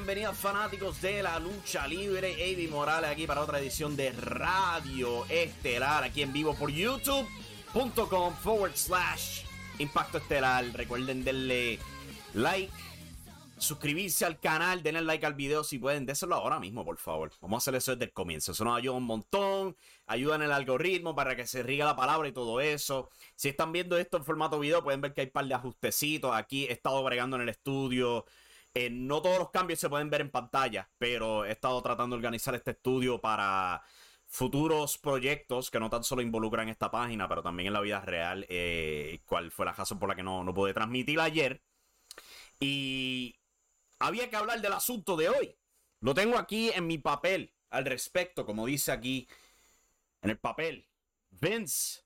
Bienvenidos fanáticos de la lucha libre. Avi Morales aquí para otra edición de Radio Estelar aquí en vivo por youtube.com forward slash Impacto Estelar. Recuerden darle like, suscribirse al canal, denle like al video si pueden. Déselo ahora mismo, por favor. Vamos a hacer eso desde el comienzo. Eso nos ayuda un montón. Ayuda en el algoritmo para que se riga la palabra y todo eso. Si están viendo esto en formato video, pueden ver que hay un par de ajustecitos. Aquí he estado bregando en el estudio. No todos los cambios se pueden ver en pantalla, pero he estado tratando de organizar este estudio para futuros proyectos que no tan solo involucran esta página, pero también en la vida real, eh, cuál fue la razón por la que no, no pude transmitir ayer. Y había que hablar del asunto de hoy. Lo tengo aquí en mi papel al respecto, como dice aquí en el papel. Vince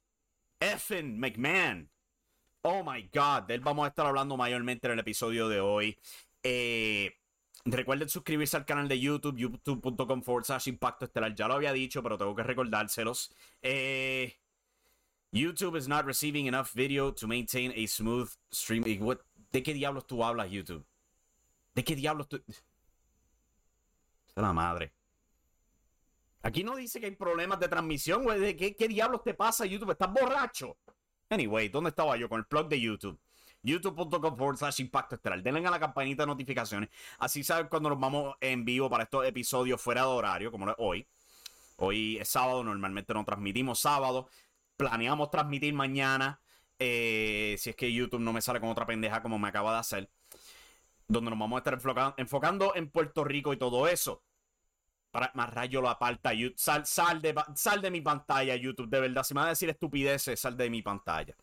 Effin McMahon. Oh my God, de él vamos a estar hablando mayormente en el episodio de hoy. Eh, recuerden suscribirse al canal de YouTube, youtube.com forward slash impacto estelar. Ya lo había dicho, pero tengo que recordárselos. Eh, YouTube is not receiving enough video to maintain a smooth stream. What, ¿De qué diablos tú hablas, YouTube? ¿De qué diablos tú.? Es la madre. Aquí no dice que hay problemas de transmisión, güey. ¿De qué, qué diablos te pasa, YouTube? ¿Estás borracho? Anyway, ¿dónde estaba yo? Con el plug de YouTube youtube.com forward slash impacto estelar. Denle a la campanita de notificaciones. Así saben cuando nos vamos en vivo para estos episodios fuera de horario, como es hoy. Hoy es sábado, normalmente no transmitimos sábado. Planeamos transmitir mañana. Eh, si es que YouTube no me sale con otra pendeja como me acaba de hacer. Donde nos vamos a estar enfocando, en Puerto Rico y todo eso. Para más rayo lo aparta. Sal, sal, de, sal de mi pantalla, YouTube. De verdad, si me va a decir estupideces, sal de mi pantalla.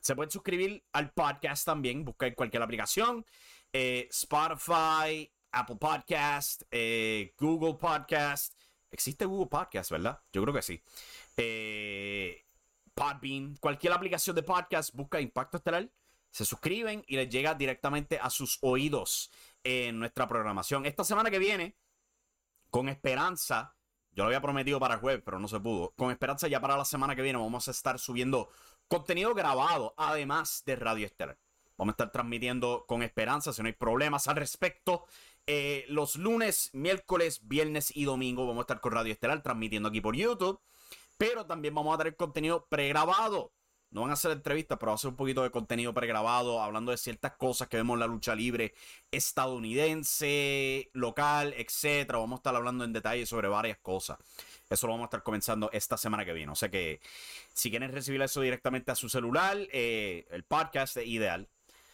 Se pueden suscribir al podcast también, buscar cualquier aplicación. Eh, Spotify, Apple Podcast, eh, Google Podcast. Existe Google Podcast, ¿verdad? Yo creo que sí. Eh, Podbean, cualquier aplicación de podcast, busca Impacto Estelar. Se suscriben y les llega directamente a sus oídos en nuestra programación. Esta semana que viene, con esperanza, yo lo había prometido para el jueves, pero no se pudo. Con esperanza, ya para la semana que viene vamos a estar subiendo Contenido grabado, además de Radio Estelar. Vamos a estar transmitiendo con esperanza, si no hay problemas al respecto. Eh, los lunes, miércoles, viernes y domingo vamos a estar con Radio Estelar transmitiendo aquí por YouTube. Pero también vamos a tener contenido pregrabado. No van a hacer entrevistas, pero va a ser un poquito de contenido pregrabado, hablando de ciertas cosas que vemos en la lucha libre estadounidense, local, etc. Vamos a estar hablando en detalle sobre varias cosas. Eso lo vamos a estar comenzando esta semana que viene. O sea que si quieren recibir eso directamente a su celular, eh, el podcast es ideal.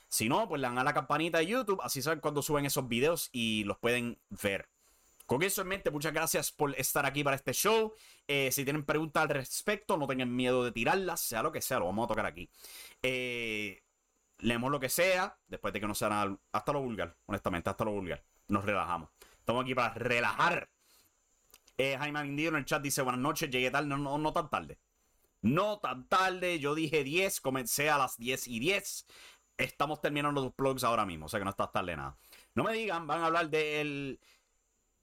Si no, pues le dan a la campanita de YouTube, así saben cuando suben esos videos y los pueden ver. Con eso en mente, muchas gracias por estar aquí para este show. Eh, si tienen preguntas al respecto, no tengan miedo de tirarlas, sea lo que sea, lo vamos a tocar aquí. Eh, leemos lo que sea, después de que no sea hasta lo vulgar, honestamente, hasta lo vulgar. Nos relajamos. Estamos aquí para relajar eh, Jaime Mindío en el chat dice: Buenas noches, llegué tarde. No, no, no tan tarde. No tan tarde. Yo dije 10, comencé a las 10 y 10. Estamos terminando los blogs ahora mismo, o sea que no estás tarde nada. No me digan, van a hablar del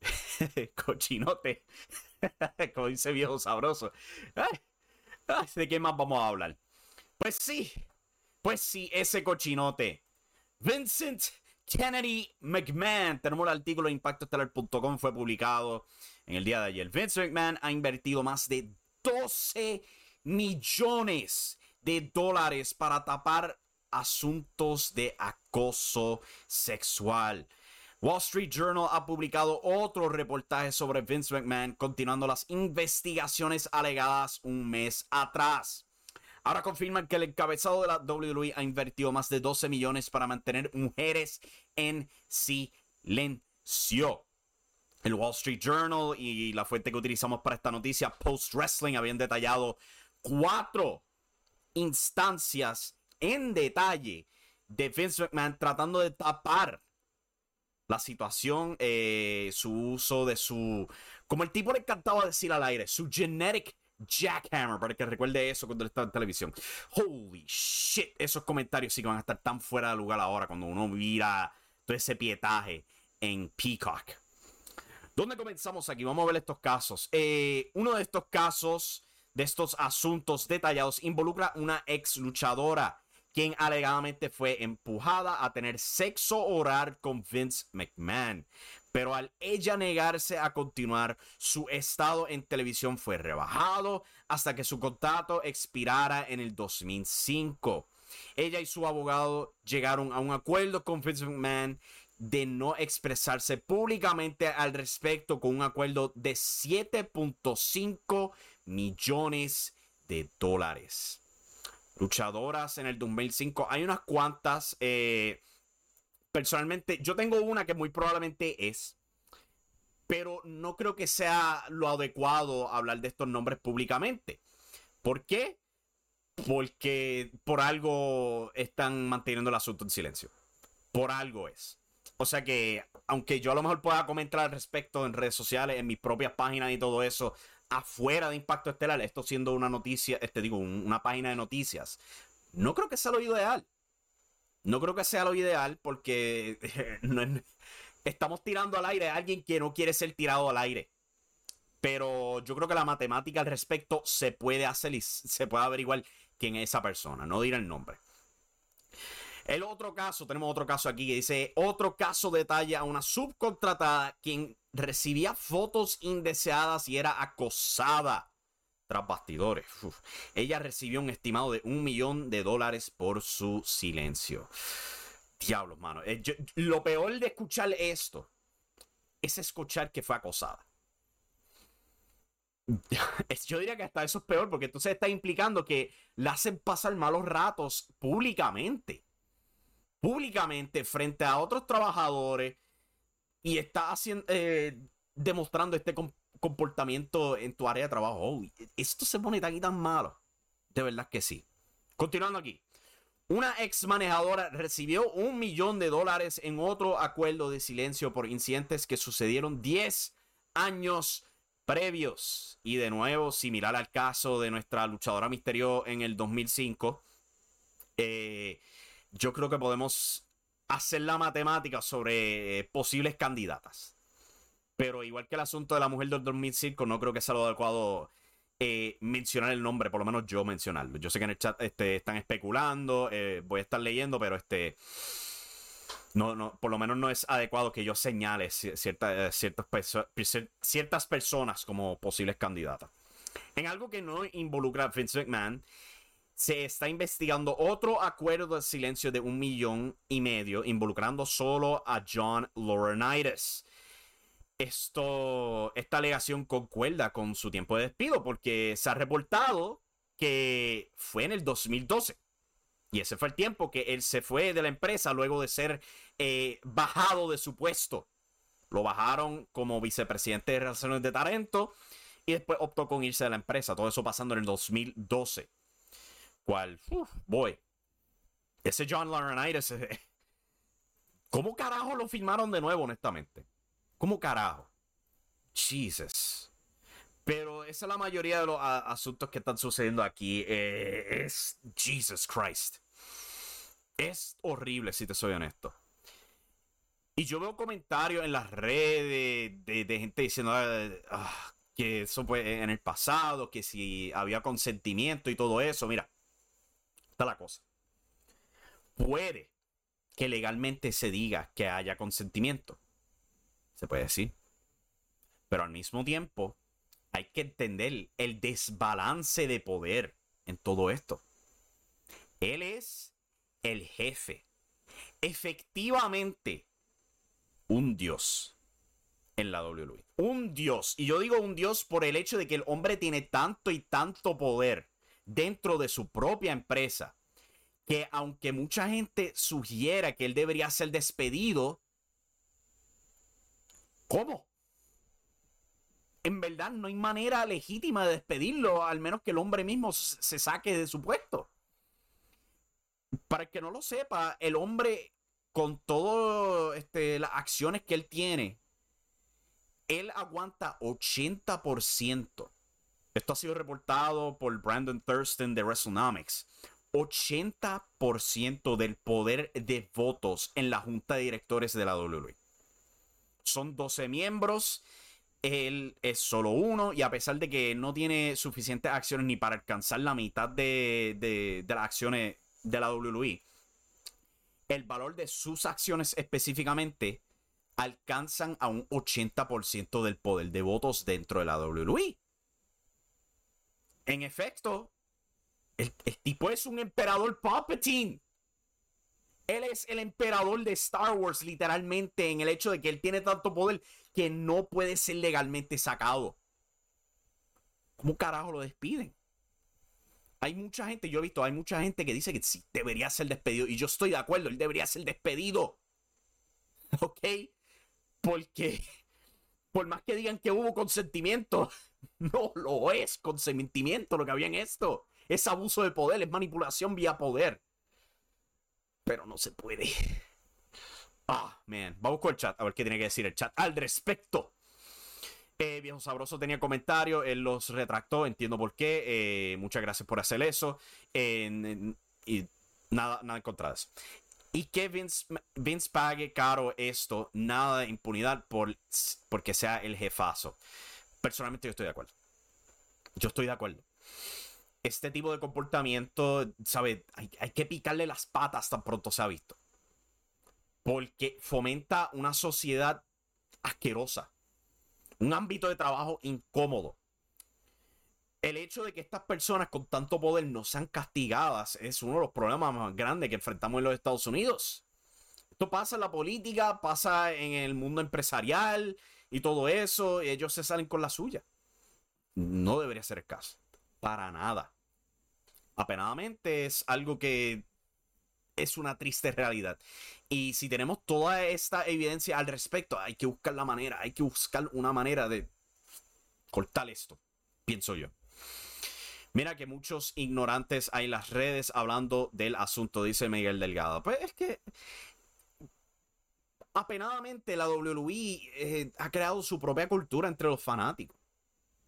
cochinote. Como dice viejo sabroso. ¿De qué más vamos a hablar? Pues sí, pues sí, ese cochinote. Vincent Kennedy McMahon. Tenemos el artículo de impactoestelar.com, fue publicado en el día de ayer. Vincent McMahon ha invertido más de 12 millones de dólares para tapar asuntos de acoso sexual. Wall Street Journal ha publicado otro reportaje sobre Vince McMahon, continuando las investigaciones alegadas un mes atrás. Ahora confirman que el encabezado de la WWE ha invertido más de 12 millones para mantener mujeres en silencio. El Wall Street Journal y la fuente que utilizamos para esta noticia, Post Wrestling, habían detallado cuatro instancias en detalle de Vince McMahon tratando de tapar la situación, eh, su uso de su. Como el tipo le encantaba decir al aire, su genetic jackhammer, para que recuerde eso cuando estaba en televisión. Holy shit, esos comentarios sí que van a estar tan fuera de lugar ahora cuando uno mira todo ese pietaje en Peacock. ¿Dónde comenzamos aquí? Vamos a ver estos casos. Eh, uno de estos casos, de estos asuntos detallados, involucra una ex luchadora quien alegadamente fue empujada a tener sexo oral con Vince McMahon. Pero al ella negarse a continuar, su estado en televisión fue rebajado hasta que su contrato expirara en el 2005. Ella y su abogado llegaron a un acuerdo con Vince McMahon de no expresarse públicamente al respecto con un acuerdo de 7.5 millones de dólares luchadoras en el 2005. Hay unas cuantas. Eh, personalmente, yo tengo una que muy probablemente es. Pero no creo que sea lo adecuado hablar de estos nombres públicamente. ¿Por qué? Porque por algo están manteniendo el asunto en silencio. Por algo es. O sea que, aunque yo a lo mejor pueda comentar al respecto en redes sociales, en mis propias páginas y todo eso, afuera de Impacto Estelar, esto siendo una noticia, este digo, una página de noticias, no creo que sea lo ideal. No creo que sea lo ideal porque estamos tirando al aire a alguien que no quiere ser tirado al aire. Pero yo creo que la matemática al respecto se puede hacer y se puede averiguar quién es esa persona, no diré el nombre. El otro caso, tenemos otro caso aquí que dice, otro caso detalla a una subcontratada quien recibía fotos indeseadas y era acosada tras bastidores. Ella recibió un estimado de un millón de dólares por su silencio. Diablos, mano. Eh, lo peor de escuchar esto es escuchar que fue acosada. Yo diría que hasta eso es peor porque entonces está implicando que la hacen pasar malos ratos públicamente públicamente frente a otros trabajadores y está haciendo, eh, demostrando este comportamiento en tu área de trabajo. Oh, esto se pone tan y tan malo. De verdad que sí. Continuando aquí. Una ex manejadora recibió un millón de dólares en otro acuerdo de silencio por incidentes que sucedieron 10 años previos. Y de nuevo, similar al caso de nuestra luchadora misterio en el 2005, eh, yo creo que podemos hacer la matemática sobre eh, posibles candidatas. Pero igual que el asunto de la mujer del 2005, no creo que sea lo adecuado eh, mencionar el nombre, por lo menos yo mencionarlo. Yo sé que en el chat este, están especulando, eh, voy a estar leyendo, pero este. No, no, por lo menos no es adecuado que yo señale ciertas, ciertas personas como posibles candidatas. En algo que no involucra a Vince McMahon, se está investigando otro acuerdo de silencio de un millón y medio involucrando solo a John Laurinaitis. Esto, esta alegación concuerda con su tiempo de despido porque se ha reportado que fue en el 2012. Y ese fue el tiempo que él se fue de la empresa luego de ser eh, bajado de su puesto. Lo bajaron como vicepresidente de Relaciones de Tarento y después optó con irse de la empresa. Todo eso pasando en el 2012 cual, boy, ese John Laurinaitis, ¿cómo carajo lo filmaron de nuevo, honestamente? ¿Cómo carajo? Jesus. Pero esa es la mayoría de los asuntos que están sucediendo aquí. Eh, es Jesus Christ. Es horrible, si te soy honesto. Y yo veo comentarios en las redes de, gente diciendo ah, ah, que eso fue en el pasado, que si había consentimiento y todo eso. Mira, la cosa. Puede, que legalmente se diga que haya consentimiento. Se puede decir. Pero al mismo tiempo, hay que entender el desbalance de poder en todo esto. Él es el jefe. Efectivamente, un dios en la WWE. Un dios. Y yo digo un dios por el hecho de que el hombre tiene tanto y tanto poder dentro de su propia empresa que aunque mucha gente sugiera que él debería ser despedido, ¿cómo? En verdad no hay manera legítima de despedirlo, al menos que el hombre mismo se saque de su puesto. Para el que no lo sepa, el hombre con todas este, las acciones que él tiene, él aguanta 80%. Esto ha sido reportado por Brandon Thurston de WrestleNomics. 80% del poder de votos en la junta de directores de la WWE. Son 12 miembros, él es solo uno y a pesar de que no tiene suficientes acciones ni para alcanzar la mitad de, de las acciones de la WWE, el valor de sus acciones específicamente alcanzan a un 80% del poder de votos dentro de la WWE. En efecto, el, tipo es un emperador Palpatine. Él es el emperador de Star Wars, literalmente, en el hecho de que él tiene tanto poder que no puede ser legalmente sacado. ¿Cómo carajo lo despiden? Hay mucha gente, yo he visto, hay mucha gente que dice que sí, debería ser despedido. Y yo estoy de acuerdo, él debería ser despedido. ¿Ok? Porque, por más que digan que hubo consentimiento, no lo es consentimiento lo que había en esto. Es abuso de poder, es manipulación vía poder. Pero no se puede. Ah, man. Vamos con el chat, a ver qué tiene que decir el chat al respecto. Eh, Viejo Sabroso tenía comentarios, él los retractó, entiendo por qué. Eh, muchas gracias por hacer eso. y nada, nada en contra de eso. Y que Vince, Vince, pague caro esto, nada de impunidad por, porque sea el jefazo. Personalmente yo estoy de acuerdo. Yo estoy de acuerdo este tipo de comportamiento, ¿sabes? Hay, que picarle las patas tan pronto se ha visto. Porque fomenta una sociedad asquerosa. Un ámbito de trabajo incómodo. El hecho de que estas personas con tanto poder no sean castigadas es uno de los problemas más grandes que enfrentamos en los Estados Unidos. Esto pasa en la política, pasa en el mundo empresarial y todo eso, ellos se salen con la suya. No debería ser el caso. Para nada apenadamente es algo que es una triste realidad. Y si tenemos toda esta evidencia al respecto, hay que buscar la manera, hay que buscar una manera de cortar esto, pienso yo. Mira que muchos ignorantes hay en las redes hablando del asunto, dice Miguel Delgado. Pues es que apenadamente la WWE eh, ha creado su propia cultura entre los fanáticos.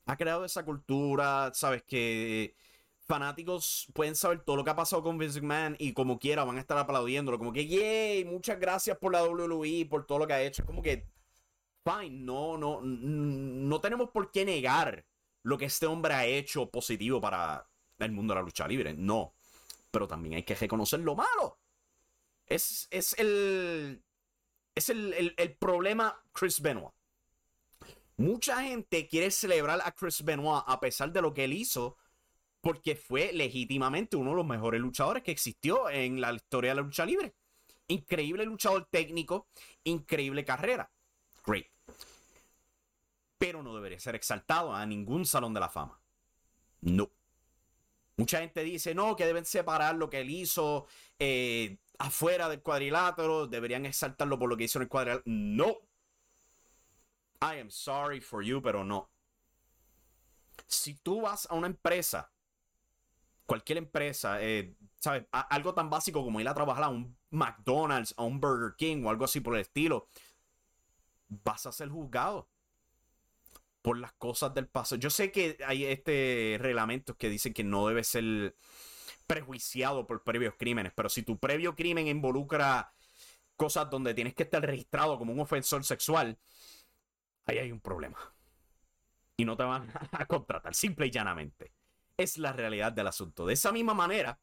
Ha creado esa cultura, sabes que fanáticos pueden saber todo lo que ha pasado con Vince McMahon y como quiera van a estar aplaudiéndolo. Como que, yay, muchas gracias por la WWE, por todo lo que ha hecho. Como que, fine, no, no, no tenemos por qué negar lo que este hombre ha hecho positivo para el mundo de la lucha libre. No. Pero también hay que reconocer lo malo. Es, es el. Es el, el problema Chris Benoit. Mucha gente quiere celebrar a Chris Benoit a pesar de lo que él hizo porque fue legítimamente uno de los mejores luchadores que existió en la historia de la lucha libre. Increíble luchador técnico, increíble carrera. Great. Pero no debería ser exaltado a ningún salón de la fama. No. Mucha gente dice, no, que deben separar lo que él hizo eh, afuera del cuadrilátero, deberían exaltarlo por lo que hizo en el cuadrilátero. No. I am sorry for you, pero no. Si tú vas a una empresa cualquier empresa, eh, ¿sabes? algo tan básico como ir a trabajar a un McDonald's, a un Burger King o algo así por el estilo, vas a ser juzgado por las cosas del pasado. Yo sé que hay este reglamentos que dicen que no debe ser prejuiciado por previos crímenes, pero si tu previo crimen involucra cosas donde tienes que estar registrado como un ofensor sexual, ahí hay un problema. Y no te van a contratar, simple y llanamente es la realidad del asunto. De esa misma manera,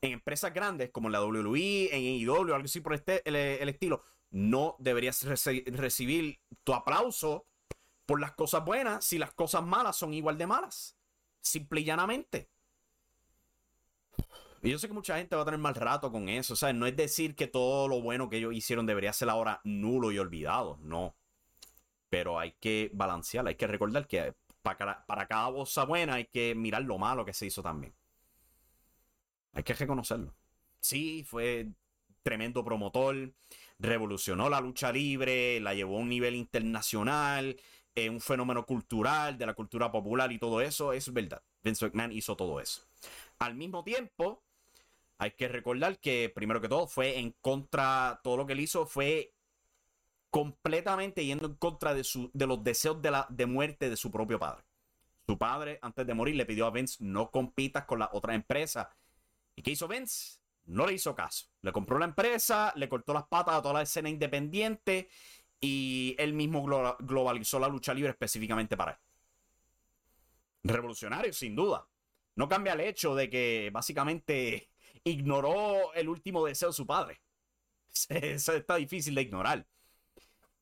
en empresas grandes como la WWE, en AEW, algo así por este, el, estilo, no deberías recibir tu aplauso por las cosas buenas si las cosas malas son igual de malas. Simple y llanamente. Yo sé que mucha gente va a tener mal rato con eso. Sea, no es decir que todo lo bueno que ellos hicieron debería ser ahora nulo y olvidado. No. Pero hay que balancear, hay que recordar que para, para cada cosa buena hay que mirar lo malo que se hizo también. Hay que reconocerlo. Sí, fue tremendo promotor, revolucionó la lucha libre, la llevó a un nivel internacional, eh, un fenómeno cultural, de la cultura popular y todo eso, es verdad. Vince McMahon hizo todo eso. Al mismo tiempo, hay que recordar que, primero que todo, fue en contra, todo lo que él hizo fue completamente yendo en contra de, su, de los deseos de, la, de muerte de su propio padre. Su padre, antes de morir, le pidió a Vince no compitas con la otra empresa. ¿Y qué hizo Vince? No le hizo caso. Le compró la empresa, le cortó las patas a toda la escena independiente y él mismo globalizó la lucha libre específicamente para él. Revolucionario, sin duda. No cambia el hecho de que básicamente ignoró el último deseo de su padre. Eso está difícil de ignorar.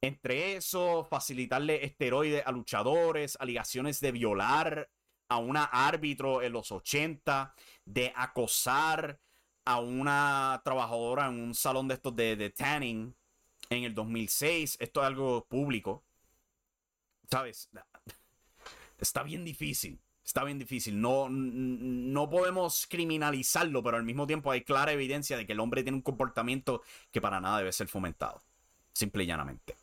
Entre eso, facilitarle esteroides a luchadores, alegaciones de violar a una árbitro en los 80, de acosar a una trabajadora en un salón de estos de, de tanning en el 2006. Esto es algo público. ¿Sabes? Está bien difícil. Está bien difícil. No, no podemos criminalizarlo, pero al mismo tiempo hay clara evidencia de que el hombre tiene un comportamiento que para nada debe ser fomentado. Simple y llanamente.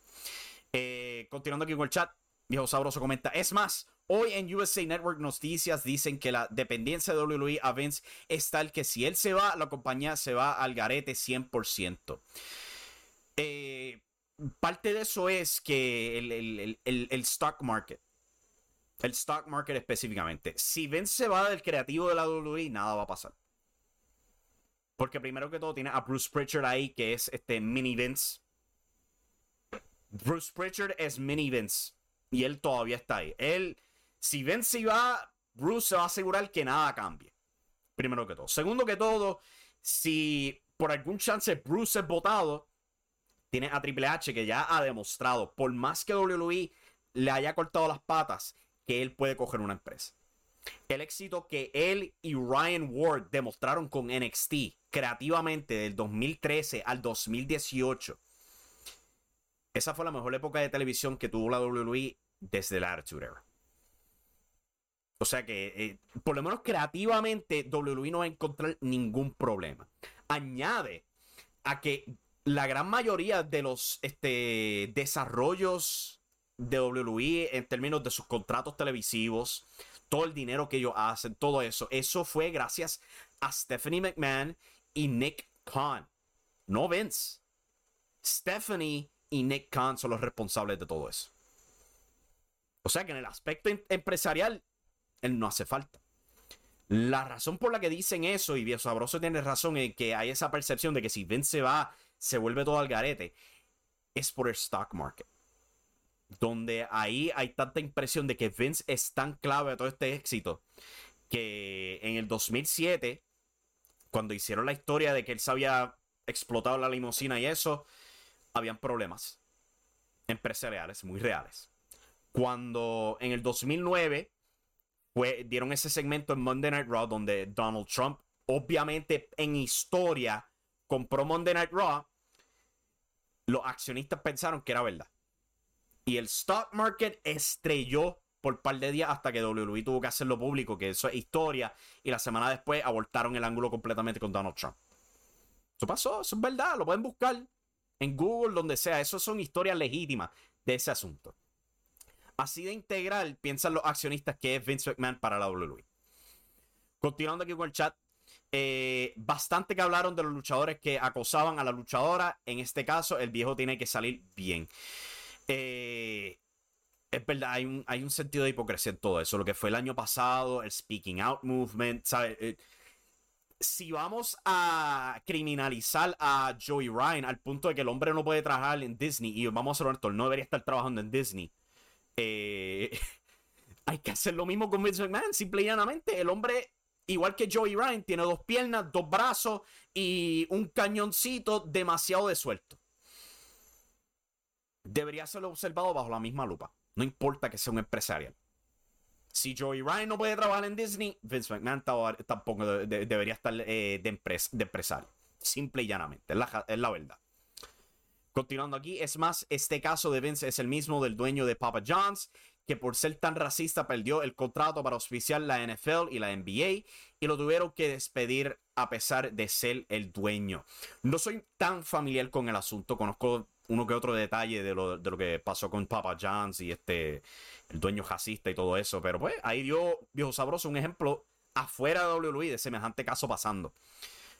Eh, continuando aquí con el chat, Viejo Sabroso comenta, es más, hoy en USA Network Noticias dicen que la dependencia de WWE a Vince es tal que si él se va, la compañía se va al garete 100%. Eh, parte de eso es que el, stock market, el stock market específicamente, si Vince se va del creativo de la WWE, nada va a pasar. Porque primero que todo tiene a Bruce Pritchard ahí, que es este mini Vince Bruce Pritchard es mini Vince. Y él todavía está ahí. Él, si Vince se va, Bruce se va a asegurar que nada cambie. Primero que todo. Segundo que todo, si por algún chance Bruce es votado, tiene a Triple H que ya ha demostrado, por más que WWE le haya cortado las patas, que él puede coger una empresa. El éxito que él y Ryan Ward demostraron con NXT creativamente del 2013 al 2018 esa fue la mejor época de televisión que tuvo la WWE desde la Attitude Era. O sea que, eh, por lo menos creativamente, WWE no va a encontrar ningún problema. Añade a que la gran mayoría de los este, desarrollos de WWE en términos de sus contratos televisivos, todo el dinero que ellos hacen, todo eso, eso fue gracias a Stephanie McMahon y Nick Khan, no Vince. Stephanie y Nick Khan son los responsables de todo eso. O sea que en el aspecto em-, empresarial, él no hace falta. La razón por la que dicen eso, y Viejo Sabroso tiene razón, en que hay esa percepción de que si Vince se va, se vuelve todo al garete, es por el stock market. Donde ahí hay tanta impresión de que Vince es tan clave a todo este éxito que en el 2007, cuando hicieron la historia de que él se había explotado la limusina y eso, habían problemas empresariales muy reales. Cuando en el 2009 fue, dieron ese segmento en Monday Night Raw donde Donald Trump, obviamente en historia, compró Monday Night Raw, los accionistas pensaron que era verdad. Y el stock market estrelló por un par de días hasta que WWE tuvo que hacerlo público, que eso es historia. Y la semana después abortaron el ángulo completamente con Donald Trump. Eso pasó, eso es verdad, lo pueden buscar en Google, donde sea. Eso son historias legítimas de ese asunto. Así de integral piensan los accionistas que es Vince McMahon para la WWE. Continuando aquí con el chat, eh, bastante que hablaron de los luchadores que acosaban a la luchadora. En este caso, el viejo tiene que salir bien. Eh, es verdad, hay un, sentido de hipocresía en todo eso. Lo que fue el año pasado, el Speaking Out Movement, ¿sabes? Eh, si vamos a criminalizar a Joey Ryan al punto de que el hombre no puede trabajar en Disney y vamos a ser honestos, no debería estar trabajando en Disney, eh, hay que hacer lo mismo con Vince McMahon. Simple y llanamente, el hombre igual que Joey Ryan, tiene dos piernas, dos brazos y un cañoncito demasiado de suelto. Debería ser observado bajo la misma lupa. No importa que sea un empresarial. Si Joey Ryan no puede trabajar en Disney, Vince McMahon tampoco debería estar eh, de, empresario. Simple y llanamente. Es la, es la verdad. Continuando aquí, es más, este caso de Vince es el mismo del dueño de Papa John's, que por ser tan racista perdió el contrato para auspiciar la NFL y la NBA y lo tuvieron que despedir a pesar de ser el dueño. No soy tan familiar con el asunto, conozco uno que otro detalle de lo, de lo que pasó con Papa John's y este, el dueño racista y todo eso, pero pues ahí dio Viejo Sabroso un ejemplo afuera de WWE de semejante caso pasando.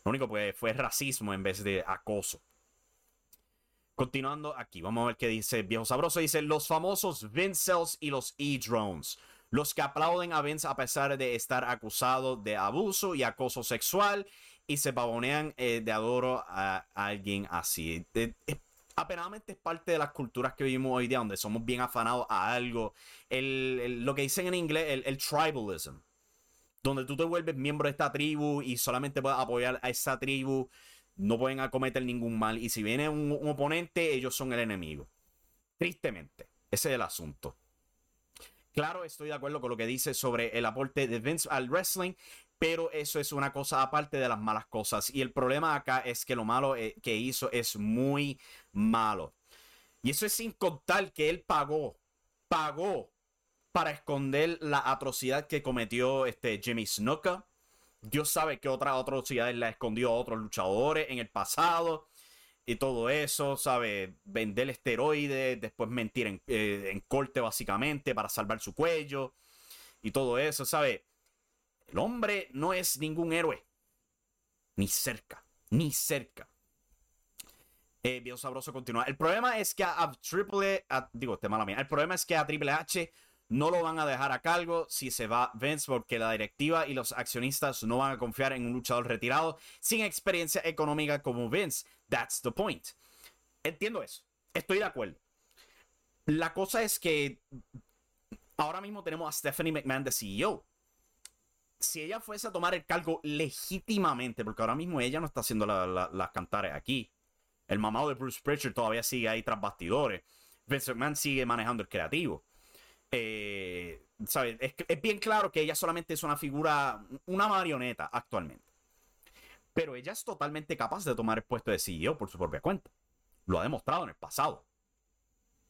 Lo único pues fue racismo en vez de acoso. Continuando aquí, vamos a ver qué dice Viejo Sabroso. Dice, los famosos Vincels y los E-Drones. Los que aplauden a Vince a pesar de estar acusado de abuso y acoso sexual y se pavonean eh, de adoro a, alguien así. Apenadamente es parte de las culturas que vivimos hoy día, donde somos bien afanados a algo. El, lo que dicen en inglés, el, tribalism. Donde tú te vuelves miembro de esta tribu y solamente puedes apoyar a esa tribu no pueden acometer ningún mal. Y si viene un, oponente, ellos son el enemigo. Tristemente, ese es el asunto. Claro, estoy de acuerdo con lo que dice sobre el aporte de Vince al wrestling, pero eso es una cosa aparte de las malas cosas. Y el problema acá es que lo malo eh, que hizo es muy malo. Y eso es sin contar que él pagó, pagó para esconder la atrocidad que cometió este Jimmy Snuka Dios sabe que otra atrocidades la escondió a otros luchadores en el pasado y todo eso, ¿sabe? Vender esteroides, después mentir en, eh, en, corte básicamente para salvar su cuello y todo eso, ¿sabe? El hombre no es ningún héroe, ni cerca, ni cerca. Eh, sabroso continúa. El problema es que a, Triple, digo, te mala mía. El problema es que a Triple H no lo van a dejar a cargo si se va Vince porque la directiva y los accionistas no van a confiar en un luchador retirado sin experiencia económica como Vince. That's the point. Entiendo eso. Estoy de acuerdo. La cosa es que ahora mismo tenemos a Stephanie McMahon de CEO. Si ella fuese a tomar el cargo legítimamente, porque ahora mismo ella no está haciendo las cantares aquí. El mamado de Bruce Pritchard todavía sigue ahí tras bastidores. Vince McMahon sigue manejando el creativo. Eh, Es, bien claro que ella solamente es una figura, una marioneta actualmente. Pero ella es totalmente capaz de tomar el puesto de CEO por su propia cuenta. Lo ha demostrado en el pasado.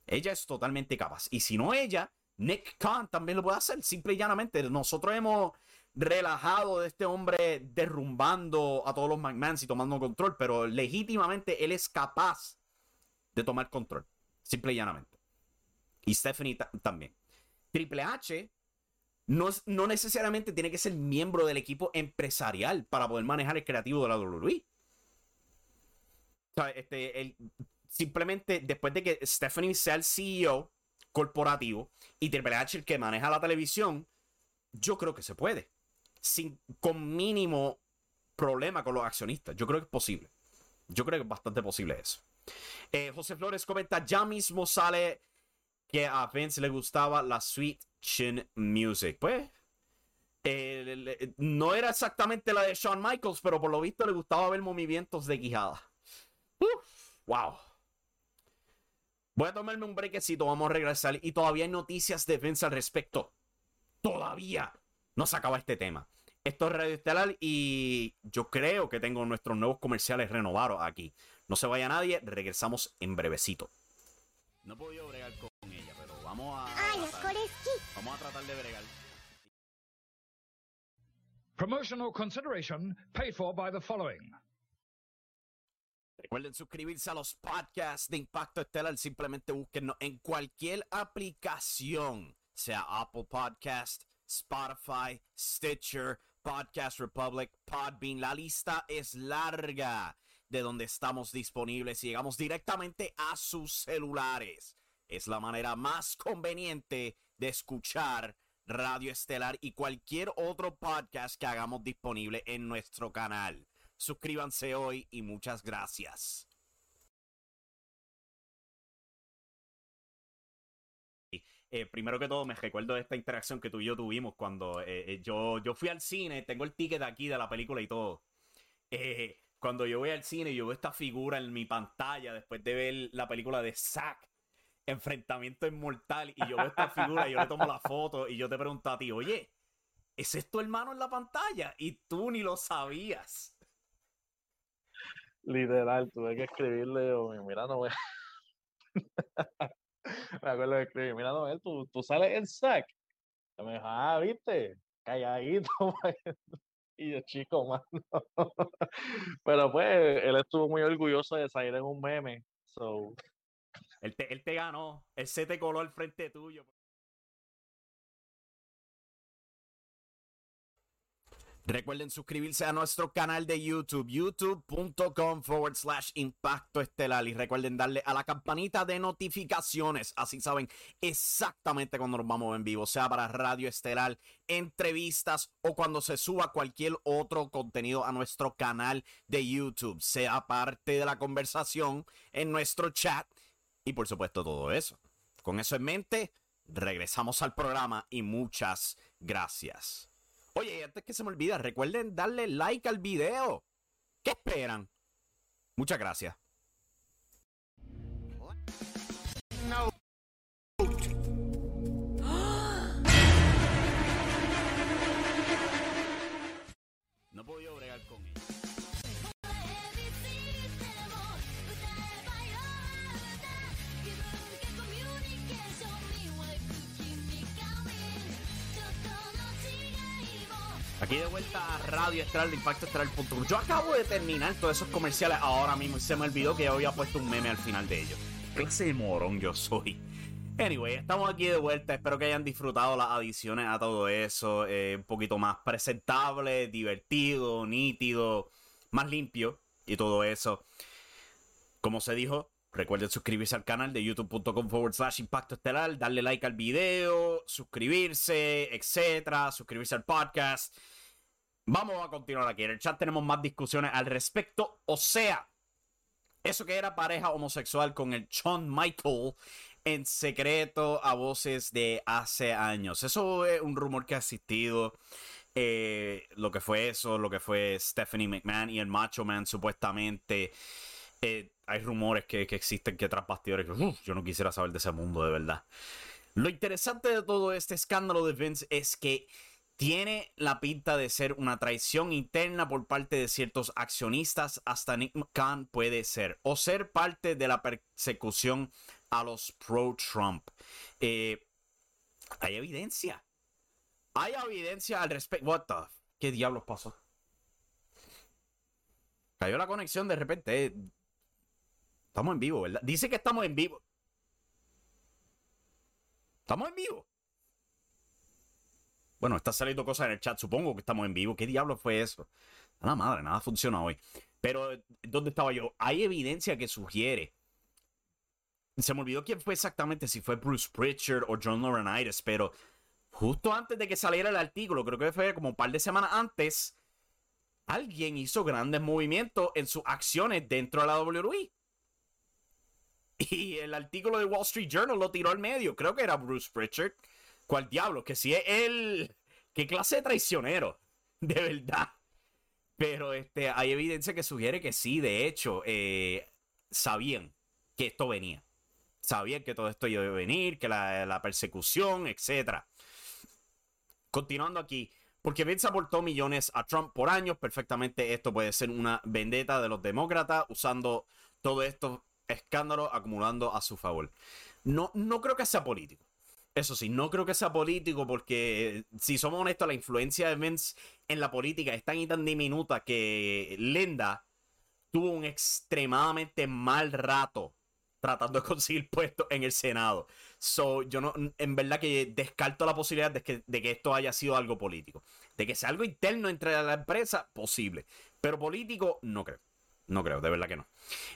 Ella es totalmente capaz. Y si no ella, Nick Khan también lo puede hacer. Simple y llanamente. Nosotros hemos relajado de este hombre derrumbando a todos los McMahons y tomando control. Pero legítimamente él es capaz de tomar control. Simple y llanamente. Y Stephanie también. Triple H no, no necesariamente tiene que ser miembro del equipo empresarial para poder manejar el creativo de la WWE. este, simplemente después de que Stephanie sea el CEO corporativo y Triple H el que maneja la televisión, yo creo que se puede. Sin, con mínimo problema con los accionistas. Yo creo que es posible. Yo creo que es bastante posible eso. Eh, José Flores comenta, ya mismo sale que a Vince le gustaba la Sweet Chin Music. Pues, no era exactamente la de Shawn Michaels, pero por lo visto le gustaba ver movimientos de quijada. wow. Voy a tomarme un brequecito, vamos a regresar. Y todavía hay noticias de Vince al respecto. Todavía no se acaba este tema. Esto es Radio Estelar y yo creo que tengo nuestros nuevos comerciales renovados aquí. No se vaya nadie, regresamos en brevecito. No puedo bregar con Vamos a, tratar, vamos a tratar de bregar. Promotional consideration paid for by the following. Recuerden suscribirse a los podcasts de Impacto Estelar. Simplemente búsquennos en cualquier aplicación, sea Apple Podcast, Spotify, Stitcher, Podcast Republic, Podbean. La lista es larga de donde estamos disponibles y llegamos directamente a sus celulares es la manera más conveniente de escuchar Radio Estelar y cualquier otro podcast que hagamos disponible en nuestro canal. Suscríbanse hoy y muchas gracias. Eh, primero que todo me recuerdo de esta interacción que tú y yo tuvimos cuando eh, eh, yo, yo fui al cine, tengo el ticket aquí de la película y todo. cuando yo voy al cine, yo veo esta figura en mi pantalla después de ver la película de Zack, Enfrentamiento Inmortal, y yo veo esta figura y yo le tomo la foto y yo te pregunto a ti, oye, ¿ese es tu hermano en la pantalla? Y tú ni lo sabías. Literal, tuve que escribirle, mira, no me acuerdo de escribir, mira, Noel, tú, tú sales en sac. Y me dijo, ah, viste, calladito. y yo, chico, mano. Pero pues, él estuvo muy orgulloso de salir en un meme. So. Él te, él te ganó, él se te coló al frente tuyo. Recuerden suscribirse a nuestro canal de YouTube, youtube.com forward slash impacto estelar. Y recuerden darle a la campanita de notificaciones. Así saben exactamente cuando nos vamos en vivo, sea para Radio Estelar, entrevistas o cuando se suba cualquier otro contenido a nuestro canal de YouTube. Sea parte de la conversación en nuestro chat y por supuesto todo eso. Con eso en mente, regresamos al programa y muchas gracias. Oye, antes que se me olvida, recuerden darle like al video. ¿Qué esperan? Muchas gracias. No. No Aquí de vuelta a Radio Estral de Impacto Estral.com. Yo acabo de terminar todos esos comerciales ahora mismo y se me olvidó que yo había puesto un meme al final de ellos. Clase de morón yo soy. Anyway, estamos aquí de vuelta. Espero que hayan disfrutado las adiciones a todo eso. Eh, un poquito más presentable, divertido, nítido, más limpio y todo eso. Como se dijo, recuerden suscribirse al canal de youtube.com forward slash impacto estelar, darle like al video, suscribirse, etcétera, suscribirse al podcast. Vamos a continuar aquí. En el chat tenemos más discusiones al respecto. O sea, eso que era pareja homosexual con el John Michael en secreto a voces de hace años. Eso es un rumor que ha existido. Eh, lo que fue eso, lo que fue Stephanie McMahon y el Macho Man supuestamente. Eh, hay rumores que, existen que tras bastidores. yo no quisiera saber de ese mundo de verdad. Lo interesante de todo este escándalo de Vince es que tiene la pinta de ser una traición interna por parte de ciertos accionistas, hasta Nick McCann puede ser, o ser parte de la persecución a los pro-Trump. Eh, hay evidencia. Hay evidencia al respecto. What the? ¿Qué diablos pasó? Cayó la conexión de repente. Eh. Estamos en vivo, ¿verdad? Dice que estamos en vivo. Estamos en vivo. Bueno, está saliendo cosas en el chat. Supongo que estamos en vivo. ¿Qué diablo fue eso? Nada madre, nada funciona hoy. Pero, ¿dónde estaba yo? Hay evidencia que sugiere. Se me olvidó quién fue exactamente, si fue Bruce Pritchard o John Laurinaitis, pero justo antes de que saliera el artículo, creo que fue como un par de semanas antes, alguien hizo grandes movimientos en sus acciones dentro de la WWE. Y el artículo de Wall Street Journal lo tiró al medio. Creo que era Bruce Pritchard. ¿Cuál diablo? Que si es él. ¿Qué clase de traicionero? De verdad. Pero este, hay evidencia que sugiere que sí, de hecho, eh, sabían que esto venía. Sabían que todo esto iba a venir, que la, persecución, etc. Continuando aquí, porque Vince aportó millones a Trump por años, perfectamente esto puede ser una vendetta de los demócratas usando todo esto escándalos acumulando a su favor. No, no creo que sea político. Eso sí, no creo que sea político porque, si somos honestos, la influencia de Vince en la política es tan y tan diminuta que Linda tuvo un extremadamente mal rato tratando de conseguir puestos en el Senado. So, yo no, en verdad que descarto la posibilidad de que, de que esto haya sido algo político. De que sea algo interno entre la empresa, posible. Pero político, no creo. No creo, de verdad que no.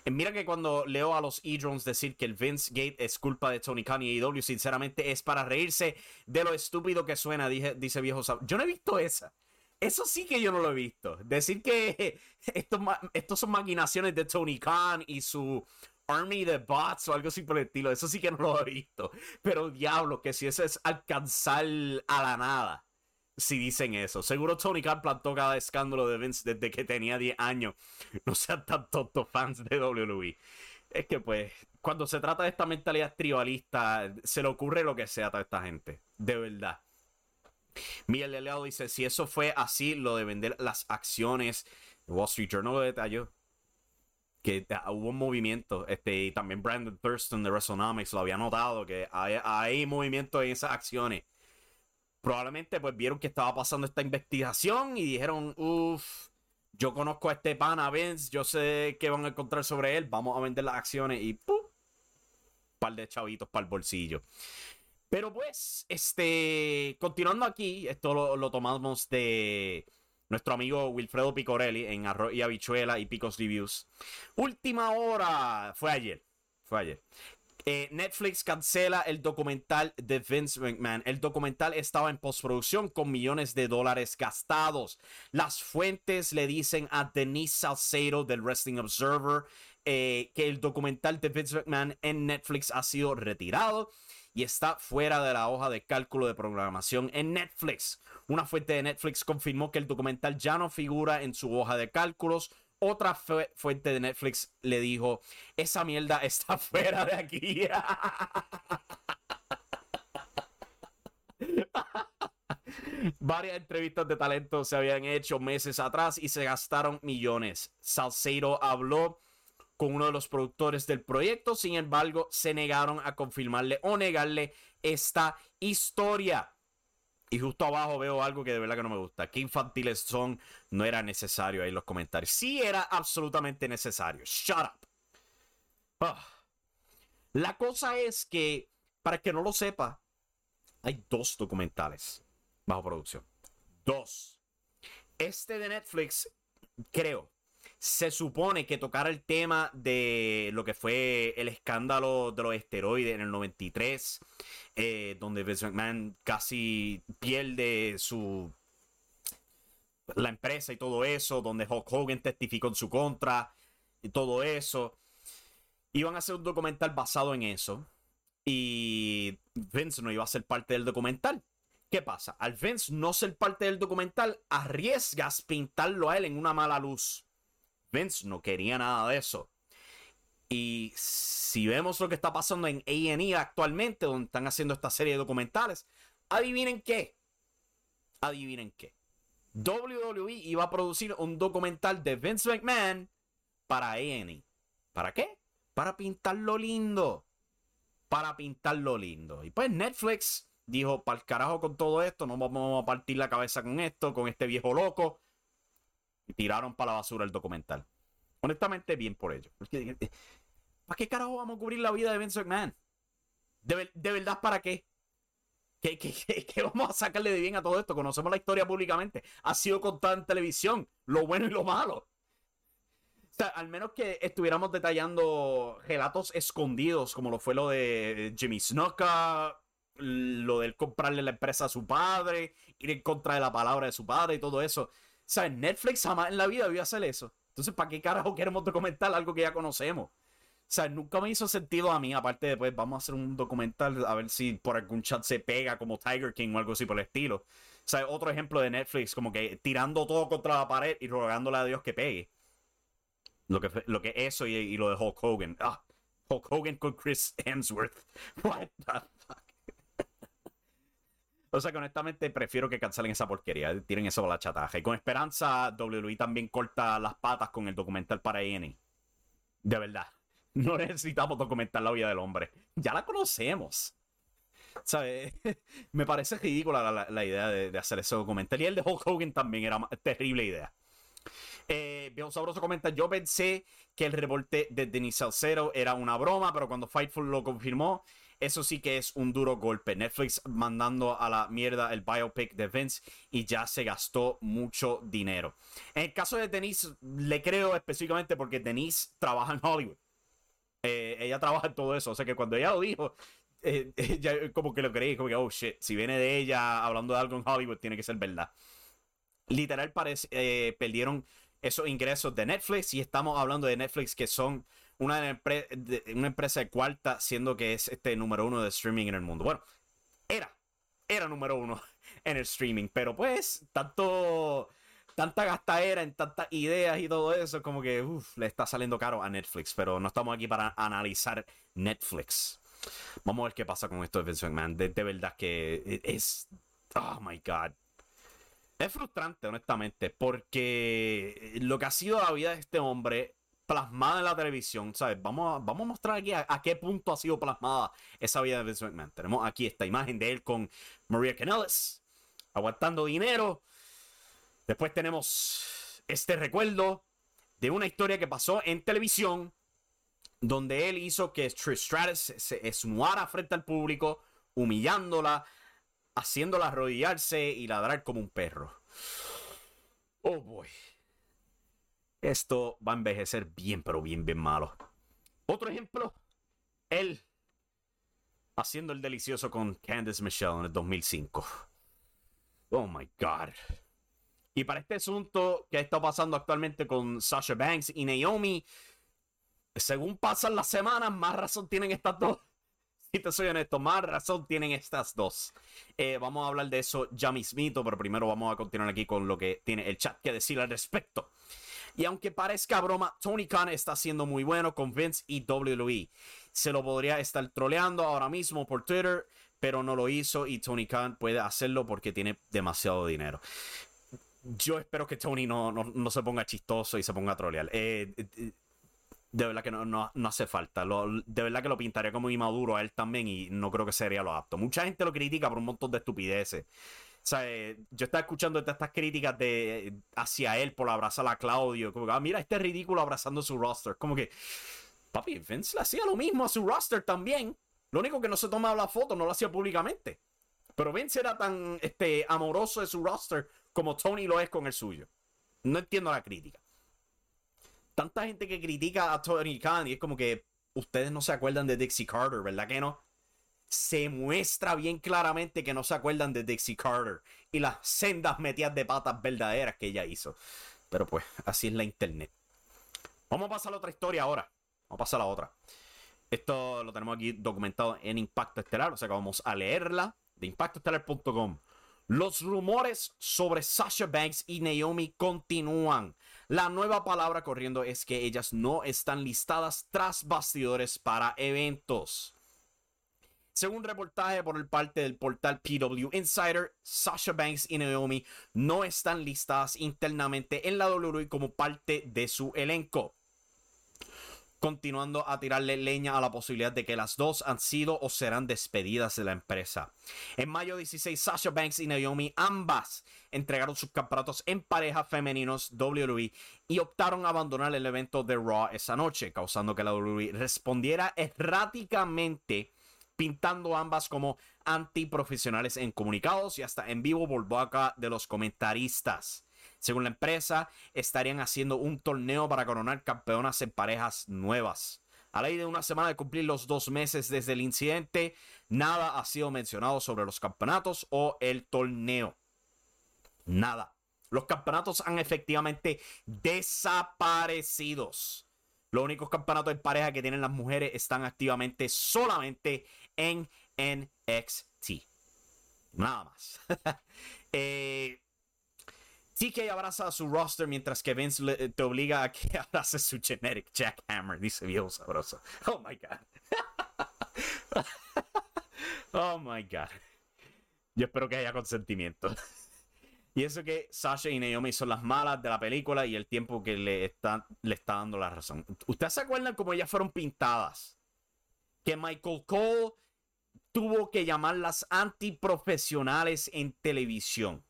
Eh, mira que cuando leo a los E-Drones decir que el Vince Gate es culpa de Tony Khan y AEW, sinceramente es para reírse de lo estúpido que suena, dice viejo Yo no he visto esa. Eso sí que yo no lo he visto. Decir que estos, estos son maquinaciones de Tony Khan y su Army de Bots o algo así por el estilo. Eso sí que no lo he visto. Pero diablo, que si eso es alcanzar a la nada. Si dicen eso. Seguro Tony Khan plantó cada escándalo de Vince desde que tenía 10 años. No sean tan tontos fans de WWE. Es que pues, cuando se trata de esta mentalidad tribalista, se le ocurre lo que sea a toda esta gente. De verdad. Miguel Leao dice, si eso fue así, lo de vender las acciones, Wall Street Journal lo detalló. Que hubo un movimiento, este, y también Brandon Thurston de WrestleNomics lo había notado, que hay, hay movimiento en esas acciones. Probablemente pues vieron que estaba pasando esta investigación y dijeron, uff, yo conozco a este pana yo sé qué van a encontrar sobre él, vamos a vender las acciones y ¡pum! par de chavitos para el bolsillo. Pero pues, este, continuando aquí, esto lo, tomamos de nuestro amigo Wilfredo Picorelli en Arroz y Habichuela y Picos Reviews. Última hora, fue ayer, fue ayer. Eh, Netflix cancela el documental de Vince McMahon. El documental estaba en postproducción con millones de dólares gastados. Las fuentes le dicen a Denise Salcedo del Wrestling Observer eh, que el documental de Vince McMahon en Netflix ha sido retirado y está fuera de la hoja de cálculo de programación en Netflix. Una fuente de Netflix confirmó que el documental ya no figura en su hoja de cálculos. Otra fuente de Netflix le dijo, esa mierda está fuera de aquí. Varias entrevistas de talento se habían hecho meses atrás y se gastaron millones. Salcedo habló con uno de los productores del proyecto. Sin embargo, se negaron a confirmarle o negarle esta historia. Y justo abajo veo algo que de verdad que no me gusta. Qué infantiles son. No era necesario ahí en los comentarios. Sí era absolutamente necesario. Shut up. Ah. La cosa es que, para que no lo sepa, hay dos documentales bajo producción. Dos. Este de Netflix, creo, se supone que tocar el tema de lo que fue el escándalo de los esteroides en el 93, eh, donde Vince McMahon casi pierde su la empresa y todo eso, donde Hulk Hogan testificó en su contra y todo eso. Iban a hacer un documental basado en eso. Y Vince no iba a ser parte del documental. ¿Qué pasa? Al Vince no ser parte del documental, arriesgas pintarlo a él en una mala luz. Vince no quería nada de eso. Y si vemos lo que está pasando en A&E actualmente, donde están haciendo esta serie de documentales, adivinen qué. Adivinen qué. WWE iba a producir un documental de Vince McMahon para A&E. ¿Para qué? Para pintarlo lindo. Para pintarlo lindo. Y pues Netflix dijo, para el carajo con todo esto, no vamos a partir la cabeza con esto, con este viejo loco tiraron para la basura el documental. Honestamente, bien por ello. Eh, ¿Para qué carajo vamos a cubrir la vida de Vince McMahon? ¿De, verdad para qué? ¿Qué, vamos a sacarle de bien a todo esto? Conocemos la historia públicamente. Ha sido contada en televisión, lo bueno y lo malo. Al menos que estuviéramos detallando gelatos escondidos, como lo fue lo de Jimmy Snuka, lo del comprarle la empresa a su padre, ir en contra de la palabra de su padre y todo eso. Sea, Netflix jamás en la vida a hacer eso. Entonces, ¿para qué carajo queremos documentar algo que ya conocemos? O sea, nunca me hizo sentido a mí, aparte de, pues, vamos a hacer un documental a ver si por algún chat se pega como Tiger King o algo así por el estilo. O sea, otro ejemplo de Netflix, como que tirando todo contra la pared y rogándole a Dios que pegue. Lo que, lo que eso y, y lo de Hulk Hogan. Ah, Hulk Hogan con Chris Hemsworth. What the o sea que honestamente prefiero que cancelen esa porquería, tiren eso a la chataja. Y con esperanza, WWE también corta las patas con el documental para ENI. De verdad. No necesitamos documentar la vida del hombre. Ya la conocemos. ¿Sabes? Me parece ridícula la, idea de, hacer ese documental. Y el de Hulk Hogan también era terrible idea. Eh, Viejo Sabroso comenta: Yo pensé que el revolte de Denis Salcero era una broma, pero cuando Fightful lo confirmó, eso sí que es un duro golpe. Netflix mandando a la mierda el biopic de Vince y ya se gastó mucho dinero. En el caso de Denise, le creo específicamente porque Denise trabaja en Hollywood. Eh, ella trabaja en todo eso. O sea que cuando ella lo dijo, eh, ella como que lo creí, como que, oh shit, si viene de ella hablando de algo en Hollywood, tiene que ser verdad. Literal, parece, eh, perdieron esos ingresos de Netflix y estamos hablando de Netflix que son una, de, una empresa de cuarta, siendo que es este número uno de streaming en el mundo. Bueno, era, era número uno en el streaming, pero pues tanto tanta gastadera en tantas ideas y todo eso, como que le está saliendo caro a Netflix. Pero no estamos aquí para analizar Netflix. Vamos a ver qué pasa con esto de Vince McMahon. De, verdad que es. Oh my god. Es frustrante, honestamente, porque lo que ha sido la vida de este hombre plasmada en la televisión, ¿sabes? Vamos a, vamos a mostrar aquí a, qué punto ha sido plasmada esa vida de Vince McMahon. Tenemos aquí esta imagen de él con Maria Canellis, aguantando dinero. Después tenemos este recuerdo de una historia que pasó en televisión donde él hizo que Trish Stratus se esnuara frente al público, humillándola, haciéndola arrodillarse y ladrar como un perro. Oh boy. Esto va a envejecer bien, pero bien, bien malo. Otro ejemplo, él haciendo el delicioso con Candice Michelle en el 2005. Oh my God. Y para este asunto que está pasando actualmente con Sasha Banks y Naomi, según pasan las semanas, más razón tienen estas dos. Si te soy honesto, más razón tienen estas dos. Eh, vamos a hablar de eso ya mismito, pero primero vamos a continuar aquí con lo que tiene el chat que decir al respecto. Y aunque parezca broma, Tony Khan está siendo muy bueno con Vince y WWE. Se lo podría estar troleando ahora mismo por Twitter, pero no lo hizo y Tony Khan puede hacerlo porque tiene demasiado dinero. Yo espero que Tony no, no, se ponga chistoso y se ponga a trolear. Eh, de verdad que no, no, hace falta. de verdad que lo pintaría como inmaduro a él también y no creo que sería lo apto. Mucha gente lo critica por un montón de estupideces. Sea, eh, yo estaba escuchando estas críticas de hacia él por abrazar a Claudio. Como que, ah, mira, este ridículo abrazando su roster. Como que, papi, Vince le hacía lo mismo a su roster también. Lo único que no se tomaba la foto, no lo hacía públicamente. Pero Vince era tan este, amoroso de su roster como Tony lo es con el suyo. No entiendo la crítica tanta gente que critica a Tony Khan y es como que ustedes no se acuerdan de Dixie Carter, ¿verdad que no? Se muestra bien claramente que no se acuerdan de Dixie Carter y las sendas metidas de patas verdaderas que ella hizo. Pero pues, así es la internet. Vamos a pasar a otra historia ahora. Vamos a pasar a la otra. Esto lo tenemos aquí documentado en Impacto Estelar, o sea que vamos a leerla de impactoestelar.com. Los rumores sobre Sasha Banks y Naomi continúan. La nueva palabra corriendo es que ellas no están listadas tras bastidores para eventos. Según reportaje por el parte del portal PW Insider, Sasha Banks y Naomi no están listadas internamente en la WWE como parte de su elenco continuando a tirarle leña a la posibilidad de que las dos han sido o serán despedidas de la empresa. En mayo 16, Sasha Banks y Naomi ambas entregaron sus campeonatos en pareja femeninos WWE y optaron a abandonar el evento de Raw esa noche, causando que la WWE respondiera erráticamente pintando ambas como antiprofesionales en comunicados y hasta en vivo por boca de los comentaristas. Según la empresa, estarían haciendo un torneo para coronar campeonas en parejas nuevas. A ley de una semana de cumplir los dos meses desde el incidente, nada ha sido mencionado sobre los campeonatos o el torneo. Nada. Los campeonatos han efectivamente desaparecidos. Los únicos campeonatos en pareja que tienen las mujeres están activamente solamente en NXT. Nada más. eh, TK abraza a su roster mientras que Vince te obliga a que abrace su generic jackhammer, dice viejo sabroso. Oh my god. oh my god. Yo espero que haya consentimiento. Y eso que Sasha y Naomi son las malas de la película y el tiempo que le está, le está dando la razón. ¿Ustedes se acuerdan cómo ellas fueron pintadas? Que Michael Cole tuvo que llamarlas antiprofesionales en televisión.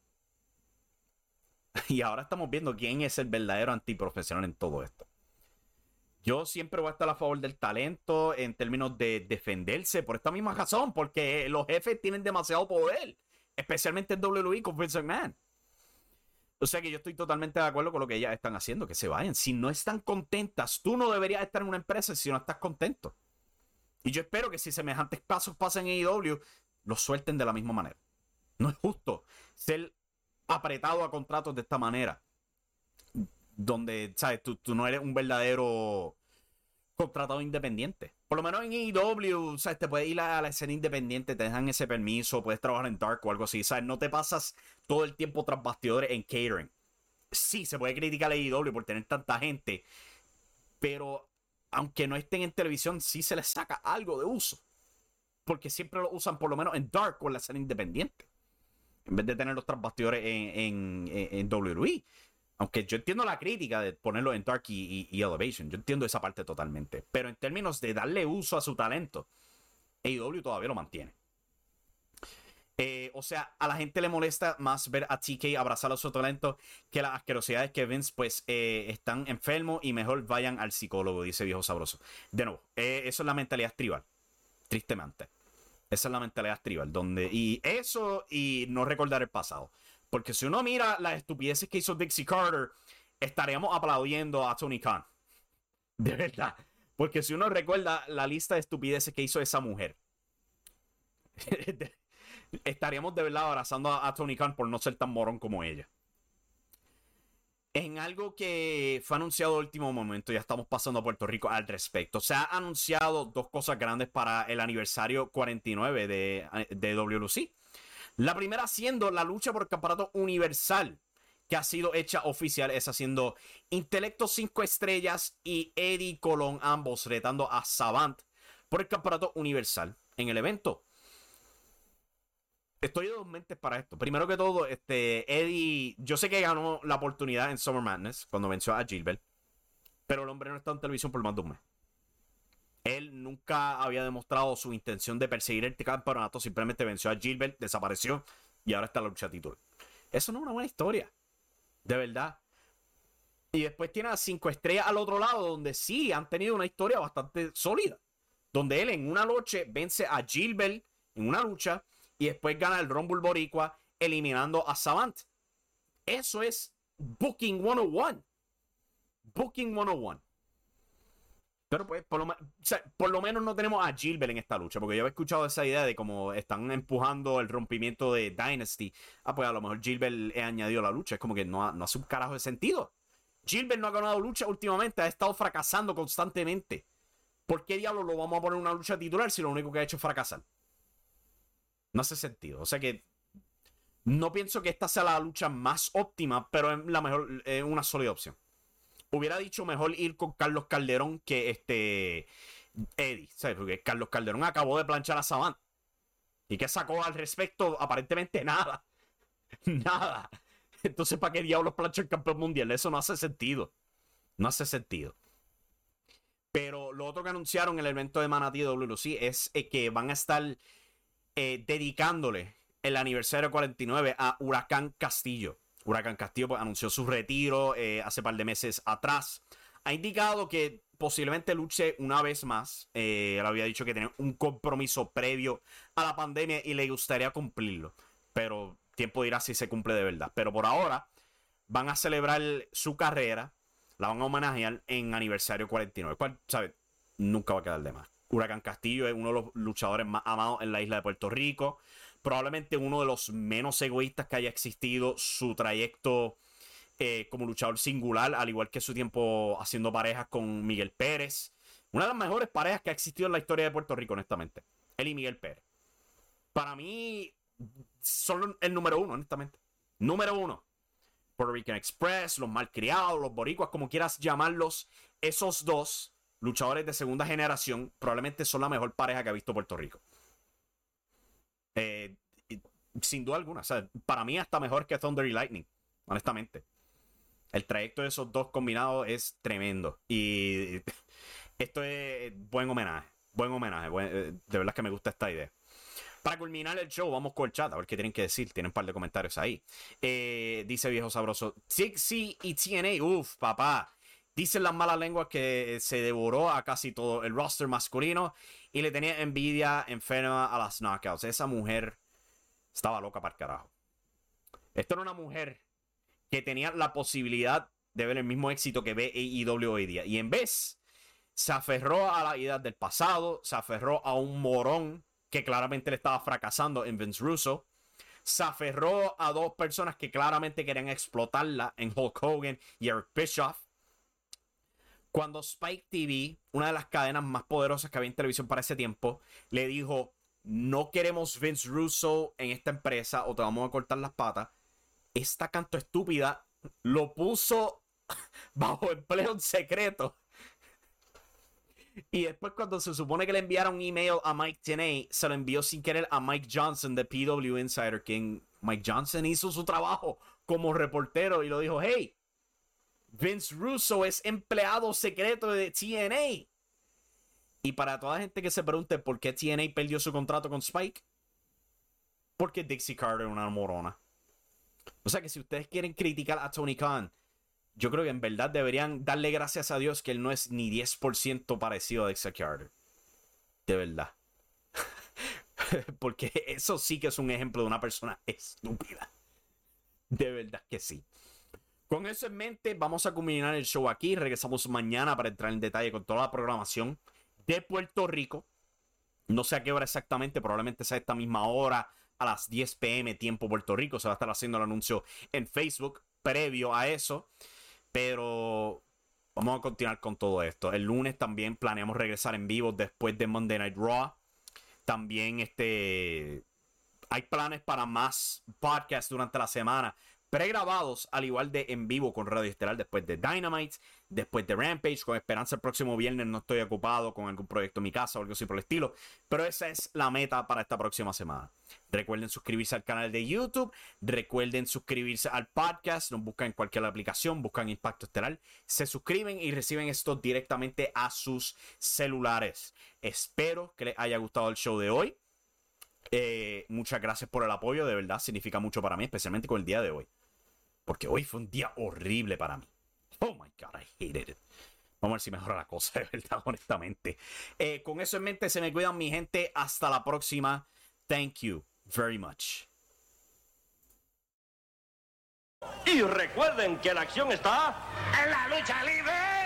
Y ahora estamos viendo quién es el verdadero antiprofesional en todo esto. Yo siempre voy a estar a favor del talento en términos de defenderse por esta misma razón, porque los jefes tienen demasiado poder, especialmente en WWE con Vince McMahon. O sea que yo estoy totalmente de acuerdo con lo que ellas están haciendo, que se vayan. Si no están contentas, tú no deberías estar en una empresa si no estás contento. Y yo espero que si semejantes pasos pasen en AEW, los suelten de la misma manera. No es justo ser apretado a contratos de esta manera. Donde, ¿sabes? Tú, no eres un verdadero contratado independiente. Por lo menos en AEW, o sea, te puedes ir a la escena independiente, te dejan ese permiso, puedes trabajar en Dark o algo así. ¿sabes? No te pasas todo el tiempo tras bastidores en catering. Sí, se puede criticar a AEW por tener tanta gente, pero aunque no estén en televisión, sí se les saca algo de uso. Porque siempre lo usan por lo menos en Dark o en la escena independiente. En vez de tener los tras bastidores en, en, WWE. Aunque yo entiendo la crítica de ponerlo en Dark y, Elevation. Yo entiendo esa parte totalmente. Pero en términos de darle uso a su talento, AEW todavía lo mantiene. Eh, o sea, a la gente le molesta más ver a TK abrazar a su talento que las asquerosidades que Vince pues eh, están enfermos y mejor vayan al psicólogo, dice viejo sabroso. De nuevo, eh, eso es la mentalidad tribal. Tristemente. Esa es la mentalidad tribal. Donde, y eso y no recordar el pasado. Porque si uno mira las estupideces que hizo Dixie Carter, estaríamos aplaudiendo a Tony Khan. De verdad. Porque si uno recuerda la lista de estupideces que hizo esa mujer, estaríamos de verdad abrazando a, Tony Khan por no ser tan morón como ella. En algo que fue anunciado último momento, ya estamos pasando a Puerto Rico al respecto. Se ha anunciado dos cosas grandes para el aniversario 49 de, de WLC. La primera siendo la lucha por el campeonato universal que ha sido hecha oficial es haciendo Intelecto 5 estrellas y Eddie Colón, ambos retando a Savant por el campeonato universal en el evento. Estoy de dos mentes para esto. Primero que todo, este Eddie, yo sé que ganó la oportunidad en Summer Madness cuando venció a Gilbert, pero el hombre no está en televisión por más de un mes. Él nunca había demostrado su intención de perseguir el campeonato, simplemente venció a Gilbert, desapareció y ahora está la lucha titular. Eso no es una buena historia, de verdad. Y después tiene a cinco estrellas al otro lado, donde sí han tenido una historia bastante sólida. Donde él en una noche vence a Gilbert en una lucha y después gana el Rumble Boricua eliminando a Savant. Eso es Booking 101. Booking 101. Pero pues, por lo, menos no tenemos a Gilbert en esta lucha, porque yo había escuchado esa idea de cómo están empujando el rompimiento de Dynasty. Ah, pues a lo mejor Gilbert he añadido la lucha. Es como que no, no hace un carajo de sentido. Gilbert no ha ganado lucha últimamente, ha estado fracasando constantemente. ¿Por qué diablos lo vamos a poner en una lucha titular si lo único que ha hecho es fracasar? No hace sentido. O sea que no pienso que esta sea la lucha más óptima, pero es la mejor, es una sólida opción hubiera dicho mejor ir con Carlos Calderón que este Eddie, ¿sabes? Porque Carlos Calderón acabó de planchar a Saban. ¿Y qué sacó al respecto? Aparentemente nada. nada. Entonces, ¿para qué diablos plancha el campeón mundial? Eso no hace sentido. No hace sentido. Pero lo otro que anunciaron en el evento de Manatí WLC es eh, que van a estar eh, dedicándole el aniversario 49 a Huracán Castillo. Huracán Castillo pues, anunció su retiro eh, hace par de meses atrás. Ha indicado que posiblemente luche una vez más. Eh, había dicho que tenía un compromiso previo a la pandemia y le gustaría cumplirlo. Pero tiempo dirá si se cumple de verdad. Pero por ahora van a celebrar su carrera. La van a homenajear en aniversario 49. Cual, ¿sabes? Nunca va a quedar de más. Huracán Castillo es uno de los luchadores más amados en la isla de Puerto Rico probablemente uno de los menos egoístas que haya existido. Su trayecto eh, como luchador singular, al igual que su tiempo haciendo parejas con Miguel Pérez. Una de las mejores parejas que ha existido en la historia de Puerto Rico, honestamente. Él y Miguel Pérez. Para mí, son el número uno, honestamente. Número uno. Puerto Rican Express, los malcriados, los boricuas, como quieras llamarlos. Esos dos luchadores de segunda generación probablemente son la mejor pareja que ha visto Puerto Rico. Eh, sin duda alguna. para mí hasta mejor que Thunder y Lightning, honestamente. El trayecto de esos dos combinados es tremendo. Y esto es buen homenaje. Buen homenaje. Eh, de verdad que me gusta esta idea. Para culminar el show, vamos con el chat, a ver qué tienen que decir. Tienen un par de comentarios ahí. Eh, dice viejo sabroso. Tixi y TNA, uff, papá. Dicen las malas lenguas que se devoró a casi todo el roster masculino y le tenía envidia enferma a las knockouts. Esa mujer estaba loca para el carajo. Esto era una mujer que tenía la posibilidad de ver el mismo éxito que ve AEW hoy día. Y en vez, se aferró a la idea del pasado, se aferró a un morón que claramente le estaba fracasando en Vince Russo. Se aferró a dos personas que claramente querían explotarla en Hulk Hogan y Eric Bischoff cuando Spike TV, una de las cadenas más poderosas que había en televisión para ese tiempo, le dijo, no queremos Vince Russo en esta empresa o te vamos a cortar las patas, esta canto estúpida lo puso bajo empleo en secreto. Y después cuando se supone que le enviaron un email a Mike Tenay, se lo envió sin querer a Mike Johnson de PW Insider, quien Mike Johnson hizo su trabajo como reportero y lo dijo, hey, Vince Russo es empleado secreto de TNA. Y para toda la gente que se pregunte por qué TNA perdió su contrato con Spike, porque Dixie Carter es una morona. O sea que si ustedes quieren criticar a Tony Khan, yo creo que en verdad deberían darle gracias a Dios que él no es ni 10% parecido a Dixie Carter. De verdad. porque eso sí que es un ejemplo de una persona estúpida. De verdad que sí. Con eso en mente, vamos a culminar el show aquí. Regresamos mañana para entrar en detalle con toda la programación de Puerto Rico. No sé a qué hora exactamente, probablemente sea esta misma hora, a las 10 pm, tiempo Puerto Rico. Se va a estar haciendo el anuncio en Facebook previo a eso. Pero vamos a continuar con todo esto. El lunes también planeamos regresar en vivo después de Monday Night Raw. También este hay planes para más podcasts durante la semana pregrabados, al igual de en vivo con Radio Estelar después de Dynamite, después de Rampage, con esperanza el próximo viernes no estoy ocupado con algún proyecto en mi casa o algo así por el estilo, pero esa es la meta para esta próxima semana. Recuerden suscribirse al canal de YouTube, recuerden suscribirse al podcast, nos buscan en cualquier aplicación, buscan Impacto Estelar, se suscriben y reciben esto directamente a sus celulares. Espero que les haya gustado el show de hoy. Eh, muchas gracias por el apoyo, de verdad significa mucho para mí, especialmente con el día de hoy. Porque hoy fue un día horrible para mí. Oh my god, I hated it. Vamos a ver si mejora la cosa, de verdad, honestamente. Eh, con eso en mente, se me cuidan mi gente. Hasta la próxima. Thank you very much. Y recuerden que la acción está en la lucha libre.